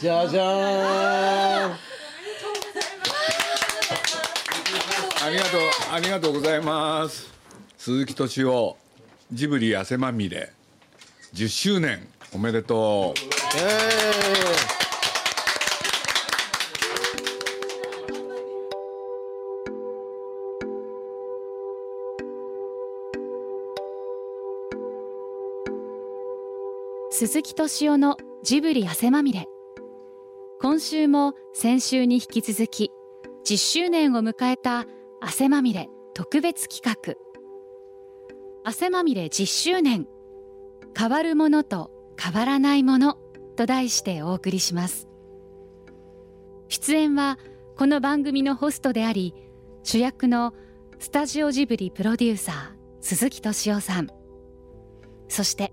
じゃじゃーん。ありがとうありがとうございます。鈴木敏夫ジブリ汗まみれ10周年おめでとうえ鈴木敏夫のジブリ汗まみれ今週も先週に引き続き10周年を迎えた汗まみれ特別企画。汗まみれ10周年。変わるものと変わらないものと題してお送りします。出演はこの番組のホストであり主役のスタジオジブリプロデューサー鈴木敏夫さん。そして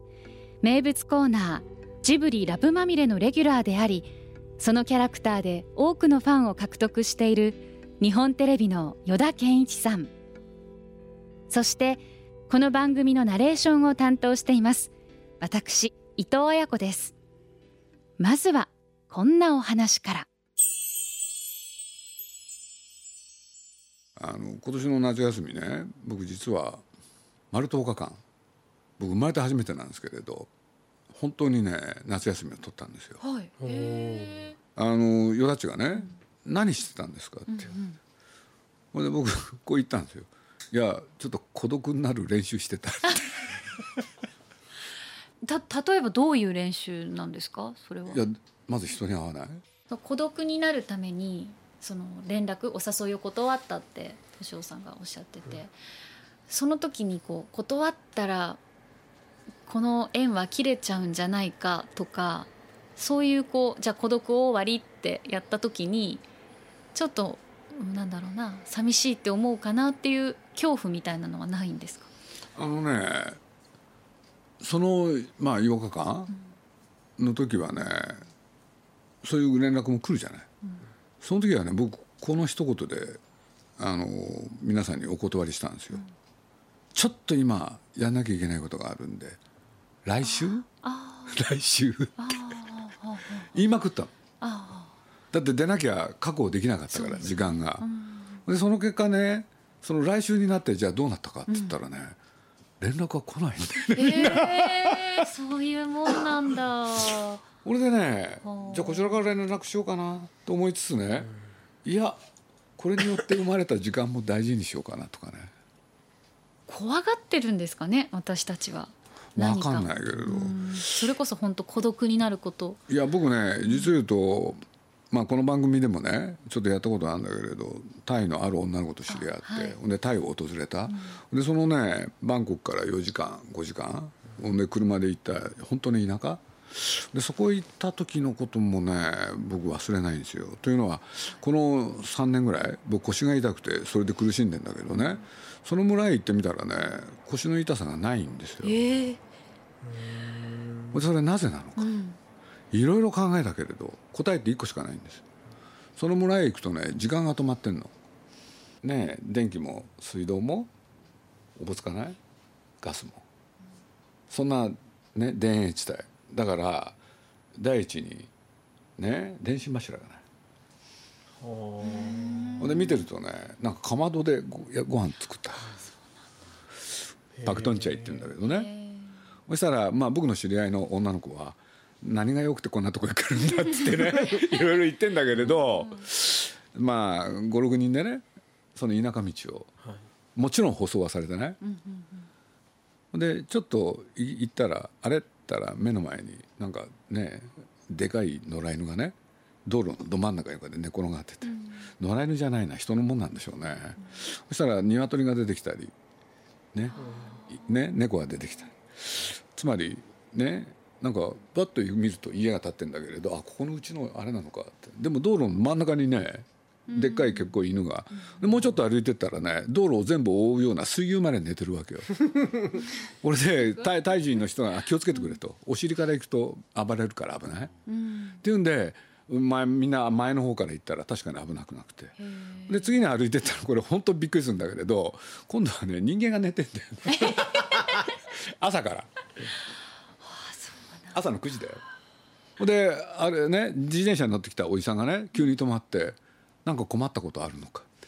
名物コーナージブリラブまみれのレギュラーでありそのキャラクターで多くのファンを獲得している日本テレビの依田健一さん。そしてこの番組のナレーションを担当しています。私伊藤彩子です。まずはこんなお話から。あの今年の夏休みね僕実は丸10日間僕生まれて初めてなんですけれど本当にね夏休みを取ったんですよ。はい。あのよだちがね、何してたんですか?」って、ほんで僕 こう言ったんですよ「いやちょっと孤独になる練習してた」た例えばどういう練習なんですか？それは。いやまず人に会わない。孤独になるためにその連絡お誘いを断ったって敏夫さんがおっしゃってて、その時にこう断ったらこの縁は切れちゃうんじゃないかとかそういうこうじゃあ孤独終わりってやった時にちょっとうんなんだろうな寂しいって思うかなっていう恐怖みたいなのはないんですか？あのねそのまあ8日間の時はねそういう連絡も来るじゃない、その時はね僕この一言であの皆さんにお断りしたんですよ、ちょっと今やんなきゃいけないことがあるんで来週？来週。って言いまくったの？あだって出なきゃ確保できなかったから時間が、でその結果ねその来週になってじゃあどうなったかって言ったらね、連絡が来ないんだよねあ、えー、そういうもんなんだ。俺でねはあじゃあこちらから連絡しようかなと思いつつね、いやこれによって生まれた時間も大事にしようかなとかね。怖がってるんですかね私たちは分か。んないけれど、うん。それこそ本当孤独になること。いや僕ね実を言うと、まあ、この番組でもねちょっとやったことあるんだけれどタイのある女の子と知り合って、あはい。でタイを訪れた、でそのねバンコクから4時間5時間ほんで車で行った本当に田舎。でそこ行った時のこともね僕忘れないんですよ。というのはこの3年ぐらい僕腰が痛くてそれで苦しんでんだけどね。その村へ行ってみたらね腰の痛さがないんですよ。ええそれはなぜなのか。うん。いろいろ考えたけれど答えって1個しかないんです。その村へ行くとね時間が止まってんの。ねえ電気も水道もおぼつかない？ガスも。そんなね田園地帯。だから第一にね電信柱がない。ほんで見てるとねなんかかまどでごやご飯作った。パクトンチャイって言うんだけどねそしたら、まあ、僕の知り合いの女の子は何が良くてこんなとこへ来るんだっつってね いろいろ言ってんだけれど、まあ56人でねその田舎道を、もちろん舗装はされてない、でちょっとい行ったらあれったら目の前になんかねでかい野良犬がね道路のど真ん中にこうやって寝転がってて、野良犬じゃないな人のもんなんでしょうね、そしたら鶏が出てきたりね,、ね猫が出てきたりつまりねなんかバッと見ると家が建ってんだけれどあここのうちのあれなのかって。でも道路の真ん中にねでっかい結構犬が、でもうちょっと歩いてったらね道路を全部覆うような水牛まで寝てるわけよ。俺でタイタイ人の人が気をつけてくれと。お尻から行くと暴れるから危ない、っていうんで前みんな前の方から行ったら確かに危なくなくて。で次に歩いてったらこれ本当びっくりするんだけれど今度はね人間が寝てんだよね 朝から。朝の9時だよ。であれね自転車に乗ってきたおじさんがね急に止まって「なんか困ったことあるのか?」って。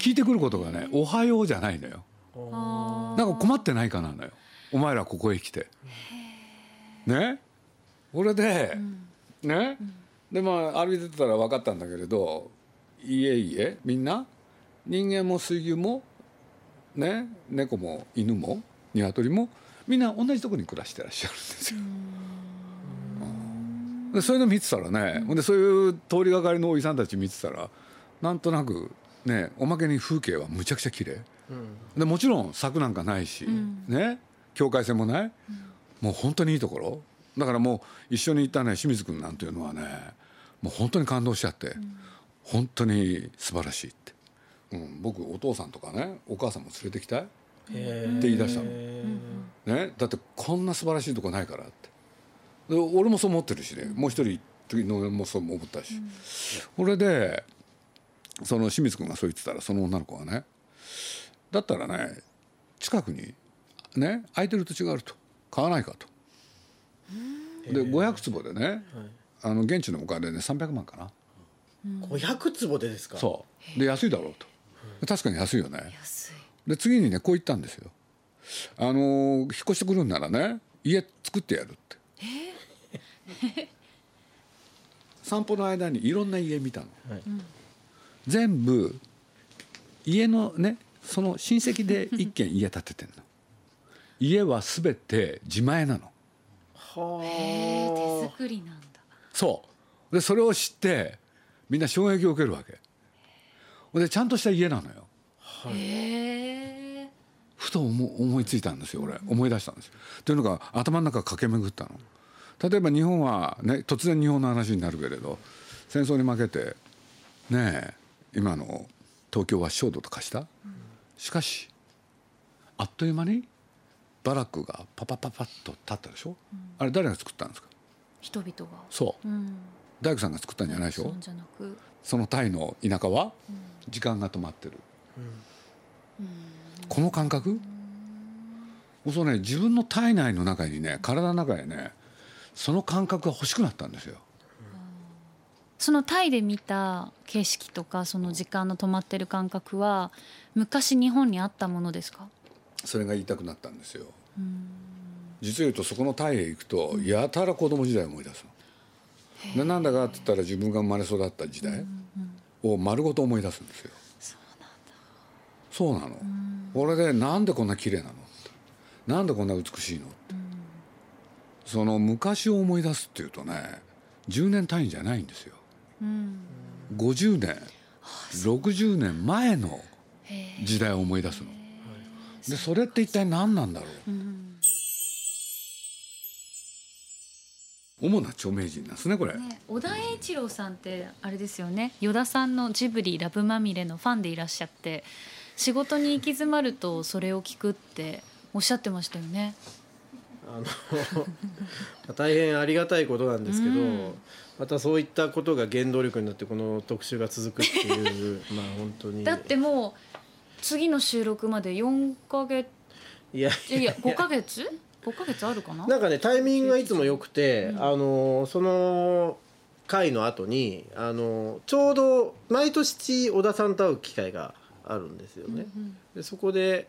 聞いてくることがね「おはよう」じゃないのよ。なんか困ってないかなのよ。お前らここへ来て。ね？これで、ね？でまあ歩いてたら分かったんだけれどいえいえみんな？人間も水牛もね？猫も犬も？鶏もみんな同じところに暮らしてらっしゃるんですよ。でそういうの見てたらね、ほんでそういう通りがかりのおじさんたち見てたらなんとなくねおまけに風景はむちゃくちゃ綺麗。でもちろん柵なんかないし、ね境界線もない、もう本当にいいところ。だからもう一緒に行ったね清水君なんていうのはねもう本当に感動しちゃって、本当に素晴らしいって、うん、僕お父さんとかねお母さんも連れてきたいって言い出したの、ね、だってこんな素晴らしいとこないからって。で俺もそう思ってるしね。もう一人次のもそう思ったし、これでその清水君がそう言ってたらその女の子がねだったらね近くにね空いてる土地があると。買わないかと。で500坪でね、あの現地のお金でね300万かな。500坪でですか？そう。で安いだろうと。確かに安いよねで次にねこう言ったんですよ。あのー引っ越してくるんならね家作ってやるって。散歩の間にいろんな家見たの、はい。全部家のねその親戚で一軒家建ててんの。家は全て自前なの。はへー手あ作りなんだ。そう。でそれを知ってみんな衝撃を受けるわけ。でちゃんとした家なのよへえふと思思いついたんですよ俺。思い出したんですよ。というのが頭の中駆け巡ったの。例えば日本はね突然日本の話になるけれど戦争に負けてねえ今の東京は焦土と化した、しかしあっという間にバラックがパパパパッと立ったでしょ、あれ誰が作ったんですか？人々が。そう。うん。大工さんが作ったんじゃないでしょ？そうじゃなく。そのタイの田舎は？時間が止まってる、この感覚？そうね自分の体内の中にね体の中にねその感覚が欲しくなったんですよ。そのタイで見た景色とかその時間の止まってる感覚は昔日本にあったものですか？それが言いたくなったんですよ。実を言うとそこのタイへ行くとやたら子供時代を思い出すの。でなんだかって言ったら自分が生まれ育った時代を丸ごと思い出すんですよそうなの。これでなんでこんな綺麗なの？なんでこんな美しいの？その昔を思い出すっていうとね10年単位じゃないんですよ。50年60年前の時代を思い出すの。でそれって一体何なんだろう？主な著名人なんですねこれ、ね、小田栄一郎さんってあれですよね。依田さんのジブリラブまみれのファンでいらっしゃって仕事に行き詰まるとそれを聞くっておっしゃってましたよね。あの 大変ありがたいことなんですけど、うん。またそういったことが原動力になってこの特集が続くっていうまあ本当に。だってもう次の収録まで4ヶ月。いやいや。いや5ヶ月？5ヶ月あるかな？なんかねタイミングがいつも良くて、あのその回の後にあのちょうど毎年小田さんと会う機会があるんですよね。でそこで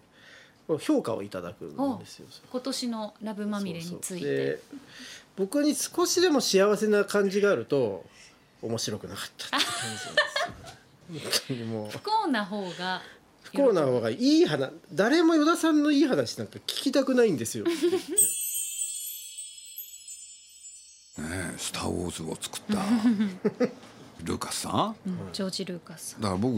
評価をいただくんですよ。今年のラブまみれについそうそうてで僕に少しでも幸せな感じがあると面白くなかったって感じなんですよ。本当にもう不幸な方が不幸な方がいい話誰も依田さんのいい話なんか聞きたくないんですよ。ねえスター・ウォーズ」を作った ルーカスさん？うん。ジョージ・ルーカスさん。だから僕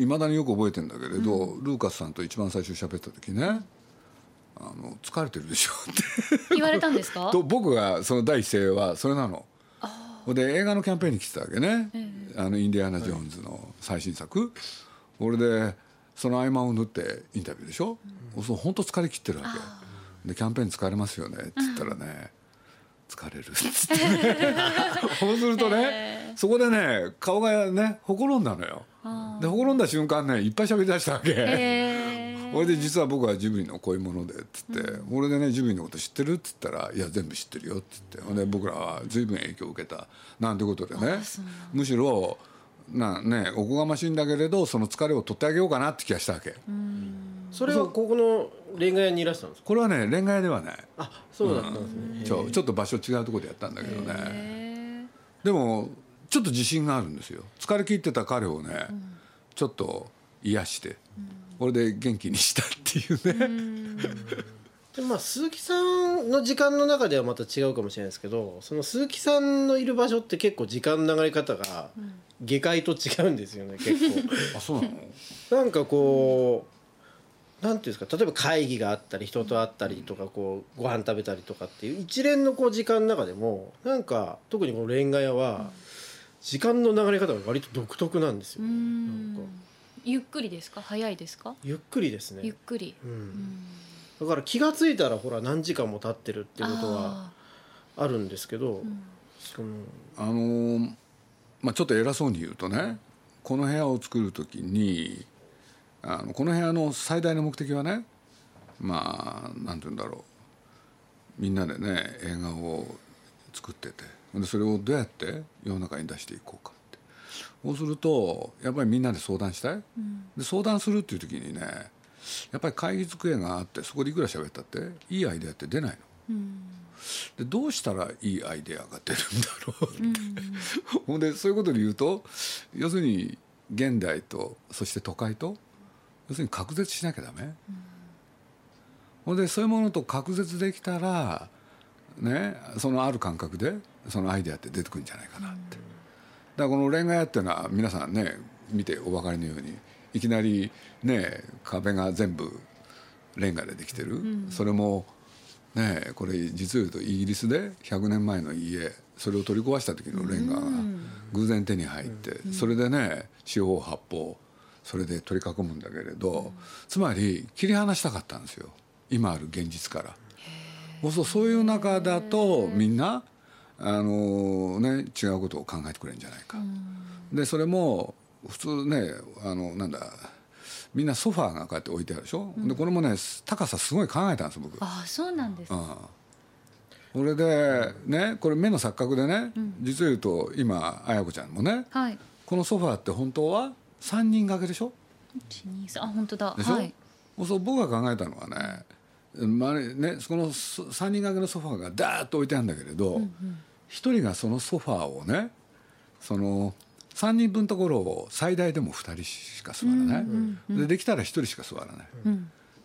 いまだによく覚えてんだけれど、ルーカスさんと一番最初喋った時ね「あの疲れてるでしょ」って。言われたんですか？と僕がその第一声はそれなの。で映画のキャンペーンに来てたわけね、あのインディアナ・ジョーンズの最新作、俺でその合間を縫ってインタビューでしょ、そう本当疲れ切ってるわけ。でキャンペーン疲れますよねって言ったらね、疲れるっつって。ねそうするとね、そこでね顔がねほころんだのよ。でほころんだ瞬間ねいっぱい喋り出したわけ、え俺で実は僕はジブリのこういうものでっつって、俺でねジブリのこと知ってるっつったら「いや全部知ってるよ」っつって。ほんで僕らは随分影響を受けた。なんてことでねむしろなねおこがましいんだけれどその疲れを取ってあげようかなって気がしたわけそれはここのレンガ屋にいらしたんですか？これはねレンガ屋ではない。あそうだったんですね、ちょちょっと場所違うところでやったんだけどね。へでもちょっと自信があるんですよ。疲れ切ってた彼をね、ちょっと癒して、これで元気にしたっていうね、でまあ鈴木さんの時間の中ではまた違うかもしれないですけどその鈴木さんのいる場所って結構時間の流れ方が下界と違うんですよね結構。あそうなの？なんかこうなんていうんですか例えば会議があったり人と会ったりとかこうご飯食べたりとかっていう一連のこう時間の中でもなんか特にこのレンガ屋は時間の流れ方が割と独特なんですよ、うなんんか。ゆっくりですか？早いですか？ゆっくりですね。ゆっ、くり。う、うん。んだから気が付いたらほら何時間も経ってるっていうことはああるんですけど、ーうん。そのあのーまあちょっと偉そうに言うとねこの部屋を作る時にあのこの部屋の最大の目的はねまあなんて言うんだろう。みんなでね映画を作ってて。でそれをどうやって世の中に出していこうかって。そうするとやっぱりみんなで相談したい、で相談するっていう時にねやっぱり会議机があってそこでいくら喋ったっていいアイデアって出ないの。うん。でどうしたらいいアイデアが出るんだろうって、ほん。でそういうことで言うと要するに現代とそして都会と要するに隔絶しなきゃダメ、ほんでそういうものと隔絶できたらねそのある感覚でそのアイデアって出てくるんじゃないかなって、だからこのレンガ屋っていうのは皆さんね見てお分かりのようにいきなりね壁が全部レンガでできてる、それもねこれ実を言うとイギリスで100年前の家それを取り壊した時のレンガが偶然手に入って、それでね四方八方それで取り囲むんだけれど、つまり切り離したかったんですよ。今ある現実から。そうそうそういう中だとみんなあの、ね、違うことを考えてくれるんじゃないか。でそれも普通ねあのなんだみんなソファーがこうやって置いてあるでしょ、でこれもね高さすごい考えたんです僕。ああそうなんです。うん。それでねこれ目の錯覚でね、実を言うと今綾子ちゃんもねはい。このソファーって本当は3人掛けでしょ？一二三あ本当だ。でしょ、はい。そう僕が考えたのはね,、まあねその3人掛けのソファーがダーッと置いてあるんだけれど、一1人がそのソファーをねその3人分のところを最大でも2人しか座らない、でできたら1人しか座らない、うん。っ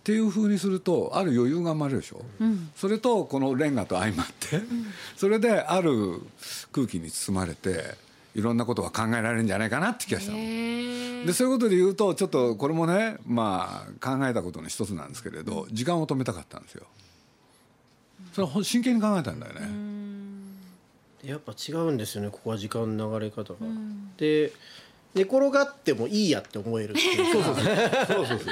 ていうふうにするとある余裕が生まれるでしょ、うん。それとこのレンガと相まって、それである空気に包まれていろんなことが考えられるんじゃないかなって気がしたでそういうことで言うとちょっとこれもねまあ考えたことの一つなんですけれど時間を止めたかったんですよ。それはほん真剣に考えたんだよね。やっぱ違うんですよねここは時間の流れ方が。で寝転がってもいいやって思えるっていうか。そうそうそう。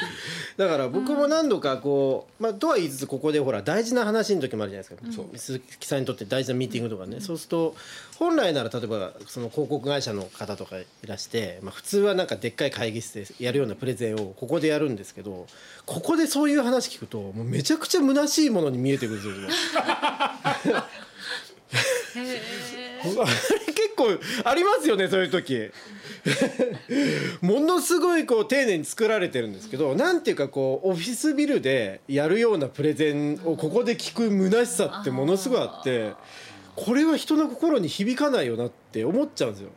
だから僕も何度かこう、まあ、とは言いつつここでほら大事な話の時もあるじゃないですか、そう。鈴木さんにとって大事なミーティングとかね、そうすると本来なら例えばその広告会社の方とかいらして、まあ、普通はなんかでっかい会議室でやるようなプレゼンをここでやるんですけどここでそういう話聞くともうめちゃくちゃ虚しいものに見えてくるんですよ。あれ 結構ありますよねそういう時 ものすごいこう丁寧に作られてるんですけどなんていうかこうオフィスビルでやるようなプレゼンをここで聞く虚しさってものすごいあってこれは人の心に響かないよなって思っちゃうんですよ。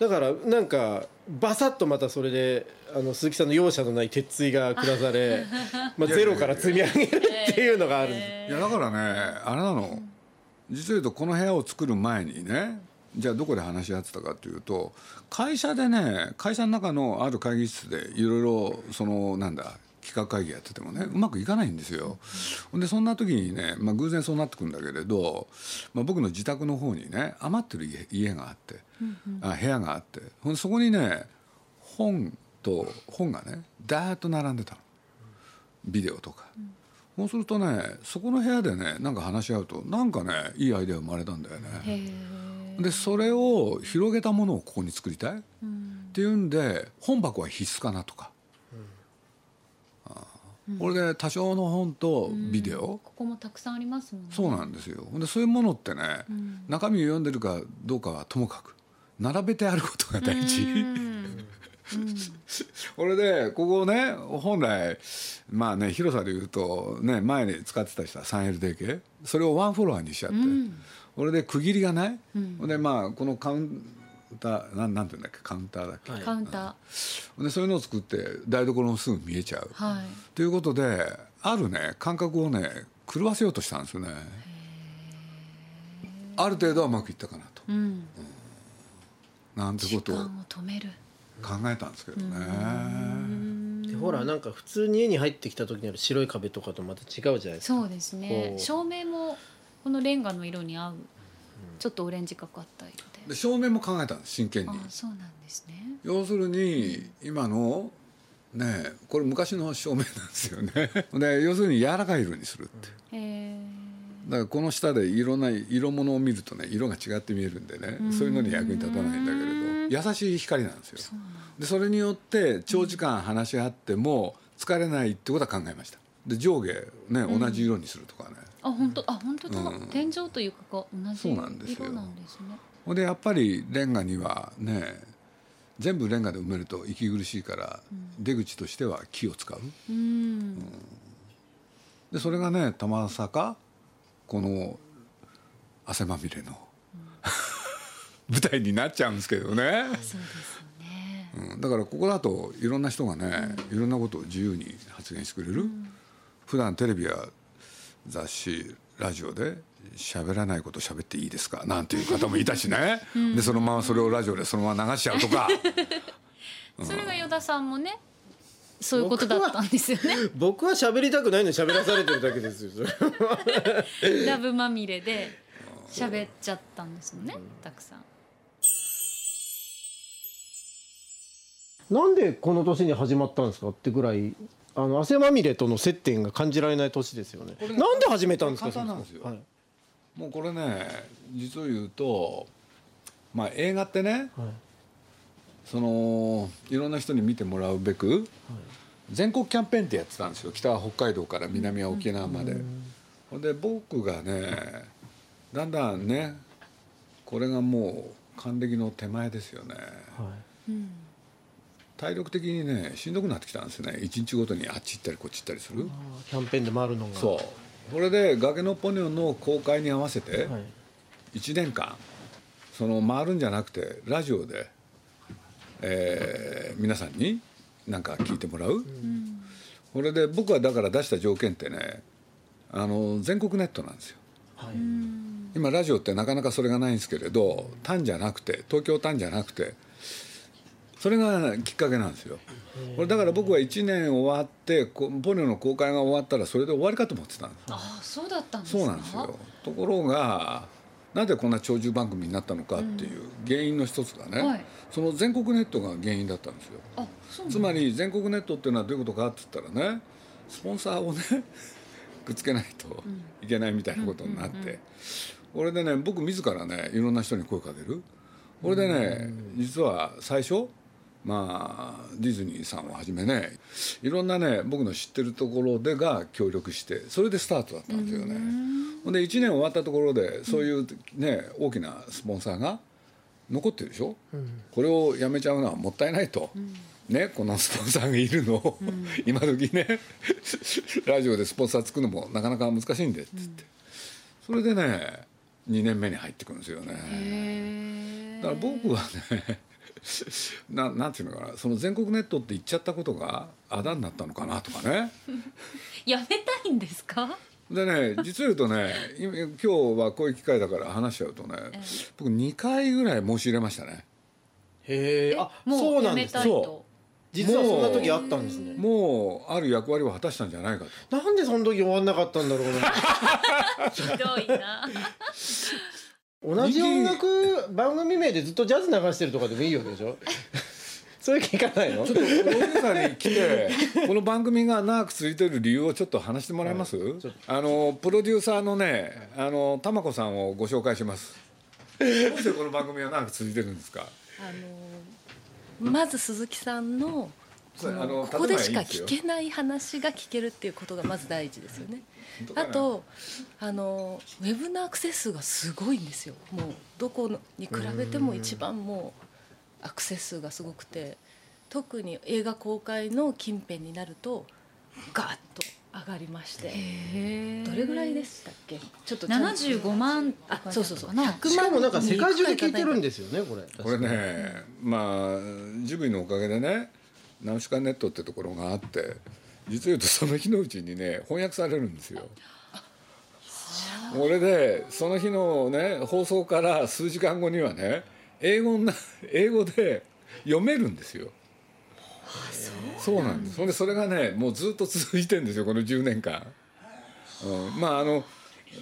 だからなんかバサッとまたそれであの鈴木さんの容赦のない鉄槌が下され まあゼロから積み上げるっていうのがあるんです。いやだからねあれなの。実を言うとこの部屋を作る前にねじゃあどこで話し合ってたかっていうと会社でね会社の中のある会議室でいろいろそのなんだ企画会議やっててもねうまくいかないんですよ。でそんな時にね、まあ、偶然そうなってくるんだけれど、まあ、僕の自宅の方にね余ってる家家があって、あ部屋があってほんでそこにね本と本がねダーッと並んでたのビデオとか。そうするとねそこの部屋でねなんか話し合うとなんかねいいアイデア生まれたんだよね。でそれを広げたものをここに作りたい、っていうんで本箱は必須かなとか、これで多少の本とビデオ、ここもたくさんありますもんね。そうなんですよ。ほんでそういうものってね、中身を読んでるかどうかはともかく並べてあることが大事。これでここね本来まあね広さでいうとね前に使ってた人は 3LDK それをワンフロアにしちゃって、これで区切りがない、でまあこのカウンターなんなんていうんだっけ？カウンターだっけ、はい。カウンタでそういうのを作って台所もすぐ見えちゃう。ーはい。ということであるね感覚をね狂わせようとしたんですよね。ある程度はうまくいったかなと、うん。なんてことを考えたんですけどね。でほらなんか普通に家に入ってきた時にある白い壁とかとまた違うじゃないですか。そうですね。照明もこのレンガの色に合うちょっとオレンジがかった色でで照明も考えたんです真剣にあ。そうなんですね要するに今のねこれ昔の照明なんですよね。で要するに柔らかい色にするって。へだからこの下でいろんな色物を見るとね色が違って見えるんでねそういうのに役に立たないんだけれど優しい光なんですよ。そでそれによって長時間話し合っても疲れないってことは考えました。で上下ね同じ色にするとかね。あ本当あ本当だ、うん。天井というかが同じそうなんですよ。色なんですね。ほんでやっぱりレンガにはね全部レンガで埋めると息苦しいから出口としては木を使う。うん。でそれがねたまさかこの汗まみれの 舞台になっちゃうんですけどね、そうですうん、だからここだといろんな人がねいろんなことを自由に発言してくれる、普段テレビや雑誌ラジオで喋らないこと喋っていいですか？なんていう方もいたしね、でそのままそれをラジオでそのまま流しちゃうとか。それが依田さんもねそういうことだったんですよね。僕は喋りたくないのに喋らされてるだけですよ ラブまみれで喋っちゃったんですもんねたくさん。なんでこの年に始まったんですか？ってぐらいあの汗まみれとの接点が感じられない年ですよね。これなんで始めたんですか簡単なんですよ。はい。もうこれね実を言うとまあ映画ってねはい。そのいろんな人に見てもらうべく、全国キャンペーンってやってたんですよ。北は北海道から南は沖縄まで。ほんで僕がねだんだんねこれがもう還暦の手前ですよね。はい体力的にねしんどくなってきたんですよね。一日ごとにあっち行ったりこっち行ったりする。キャンペーンで回るのが。そう。これで「崖のポニョ」の公開に合わせてはい。1年間その回るんじゃなくてラジオで、えー皆さんに何か聞いてもらう、これで僕はだから出した条件ってねあの全国ネットなんですよ。はい。今ラジオってなかなかそれがないんですけれど単じゃなくて東京単じゃなくてそれがきっかけなんですよ。これだから僕は1年終わってこポニョの公開が終わったらそれで終わりかと思ってたんですああそうだったんですか？そうなんですよ。ところがなぜこんな長寿番組になったのかっていう原因の一つがね、はい。その全国ネットが原因だったんですよ。つまり全国ネットっていうのはどういうことかって言ったらねスポンサーをね くっつけないといけないみたいなことになってこれでね僕自らねいろんな人に声かける。これでね実は最初まあディズニーさんをはじめねいろんなね僕の知ってるところでが協力してそれでスタートだったんですよね。ほんで1年終わったところでそういうね大きなスポンサーが残ってるでしょ、これをやめちゃうのはもったいないと、ねこのスポンサーがいるのを、今時ね ラジオでスポンサー作るのもなかなか難しいんでっつって、それでね2年目に入ってくるんですよね。だから僕はねな なんていうのかなその全国ネットって言っちゃったことがあだになったのかなとかね。やめたいんですか？でね実を言うとね今今日はこういう機会だから話しちゃうとね、僕2回ぐらい申し入れましたね。へえあもそううやめなんですね。たいと。実はそんな時あったんですね。もうある役割を果たしたんじゃないかと。なんでその時終わんなかったんだろうな。ひどいな同じ音楽番組名でずっとジャズ流してるとかでもいいわけでしょ？そういう気いかないの？ちょっとプロデューサーに来て この番組が長く続いてる理由をちょっと話してもらえます、ちょっあのプロデューサーのねあの玉子さんをご紹介します。どうしてこの番組は長く続いてるんですか？あのまず鈴木さんのここでしか聞けない話が聞けるっていうことがまず第一ですよね。あとあのウェブのアクセス数がすごいんですよ。もうどこのに比べても一番もうアクセス数がすごくて。特に映画公開の近辺になるとガーッと上がりまして。どれぐらいでしたっけ？ちょっとちゃんと。75万あそうそうそう。かな100しかもなんか世界中で聞いてるんでですよねこれ。これねまあジブリのおかげでねナウシカネットってところがあって実を言うとその日のうちにね翻訳されるんですよ。俺でその日のね放送から数時間後にはね英語な英語で読めるんですよ。そうなんです。それでそれがねもうずっと続いてるんですよこの10年間。うん、まああの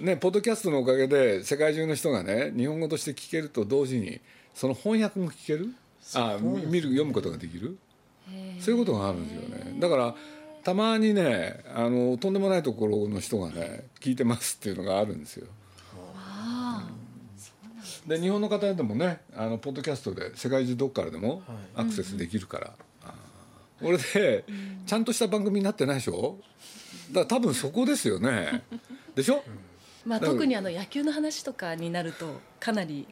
ねポッドキャストのおかげで世界中の人がね日本語として聞けると同時にその翻訳も聞ける？あみ見る読むことができる？そういうことがあるんですよねだからたまにねあのとんでもないところの人がね聞いてますっていうのがあるんですよ。で日本の方でもねあのポッドキャストで世界中どっからでもアクセスできるから、あー。俺でちゃんとした番組になってないでしょ？だから多分そこですよね。でしょ、まあ、特にあの野球の話とかになるとかなり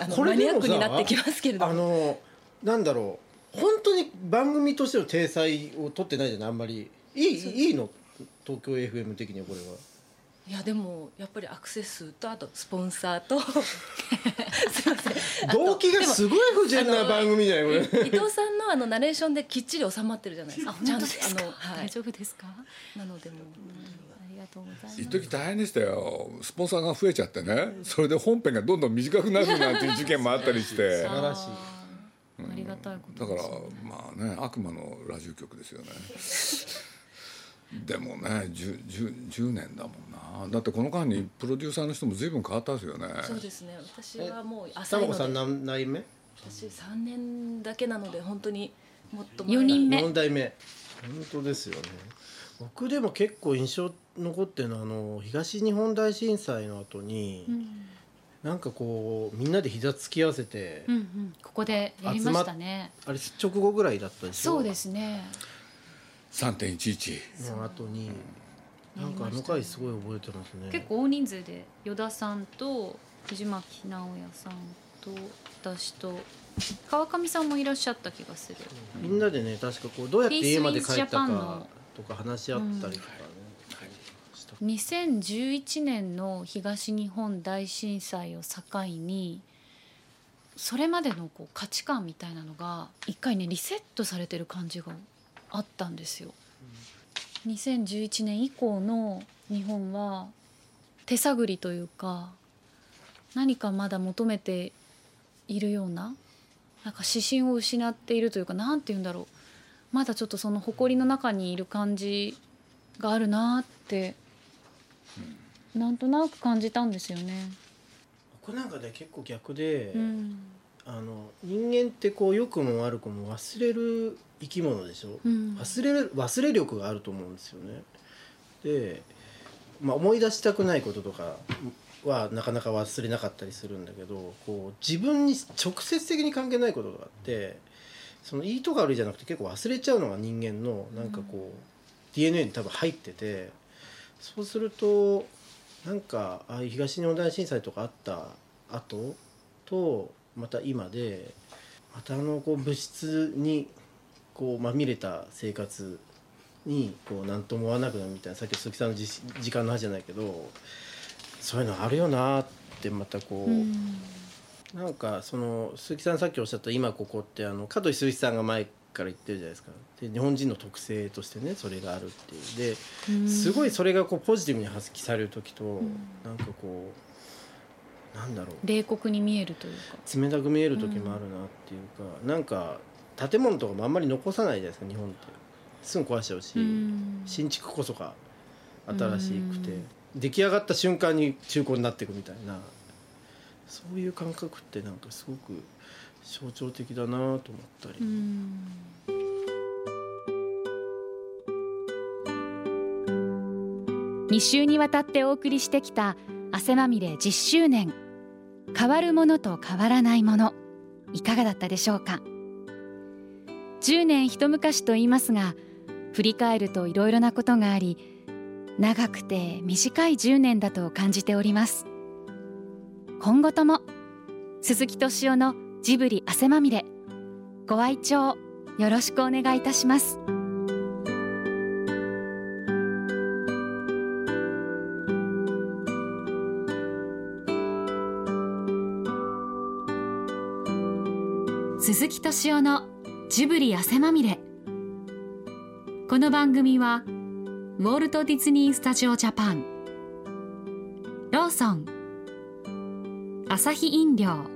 あのこれマニアックになってきますけれどあものなんだろう本当に番組としての体裁を取ってないじゃないあんまり。いいいいの？東京 FM 的にはこれは。いやでもやっぱりアクセス数とあとスポンサーと。すいません。動機がすごい不純な番組じゃないこれ伊藤さんのあのナレーションできっちり収まってるじゃないですか。あ本当ですか？ちゃんとあの、はい、大丈夫ですか？なのでもうありがとうございます。一時大変でしたよ。スポンサーが増えちゃってね。それで本編がどんどん短くなるなんていう事件もあったりして。素晴らしいありがたいことだからまあね悪魔のラジオ局ですよね。でもね 10, 10, 10年だもんな。だってこの間にプロデューサーの人も随分変わったんですよね。そうですね。私はもう浅玉子さん何代目私3年だけなので本当にもっと四人目。4代目。本当ですよね。僕でも結構印象残ってるのはあの東日本大震災の後に、うんなんかこうみんなで膝つき合わせて、うんうん。ここでやりましたね。あれ直後ぐらいだったでしょ？そうですね。3.11の後になんかあの回すごい覚えてますね。結構大人数で依田さんと藤巻直哉さんと私と川上さんもいらっしゃった気がする。みんなでね確かこうどうやって家まで帰ったかのとか話し合ったりとか2011年の東日本大震災を境にそれまでのこう価値観みたいなのが一回ねリセットされてる感じがあったんですよ。2011年以降の日本は手探りというか何かまだ求めているようななんか指針を失っているというかなんて言うんだろう。まだちょっとその誇りの中にいる感じがあるなってなんとなく感じたんですよね。僕なんかね結構逆で、うんあの人間ってこう良くも悪くも忘れる生き物でしょ、うん忘れる忘れ力があると思うんですよね。で、まあ、思い出したくないこととかはなかなか忘れなかったりするんだけどこう自分に直接的に関係ないことがあってそのいいとか悪いじゃなくて結構忘れちゃうのが人間のなんかこう、DNA に多分入っててそうするとなんかああいう東日本大震災とかあった後とまた今でまたあのこう物質にこうまみれた生活にこう何とも思わなくなるみたいなさっき鈴木さんのじ時間の話じゃないけどそういうのあるよなってまたこう、うん。なんかその鈴木さんさっきおっしゃった「今ここ」ってあの香取鈴木さんが前から言ってるじゃないですか。で日本人の特性としてねそれがあるっていう。ですごいそれがこうポジティブに発揮される時と、なんかこうなんだろう。冷酷に見えるというか。冷たく見える時もあるなっていうか、なんか建物とかもあんまり残さないじゃないですか日本って。すぐ壊しちゃうし、うん。新築こそが新しくて、出来上がった瞬間に中古になっていくみたいな。そういう感覚ってなんかすごく象徴的だなと思ったり、うん。2週にわたってお送りしてきた汗まみれ10周年。変わるものと変わらないもの。いかがだったでしょうか。10年一昔と言いますが振り返るといろいろなことがあり長くて短い10年だと感じております。今後とも鈴木敏夫のジブリ汗まみれ。ご愛聴よろしくお願いいたします。鈴木敏夫のジブリ汗まみれ。この番組はウォルト・ディズニー・スタジオ・ジャパン。ローソン。アサヒ飲料。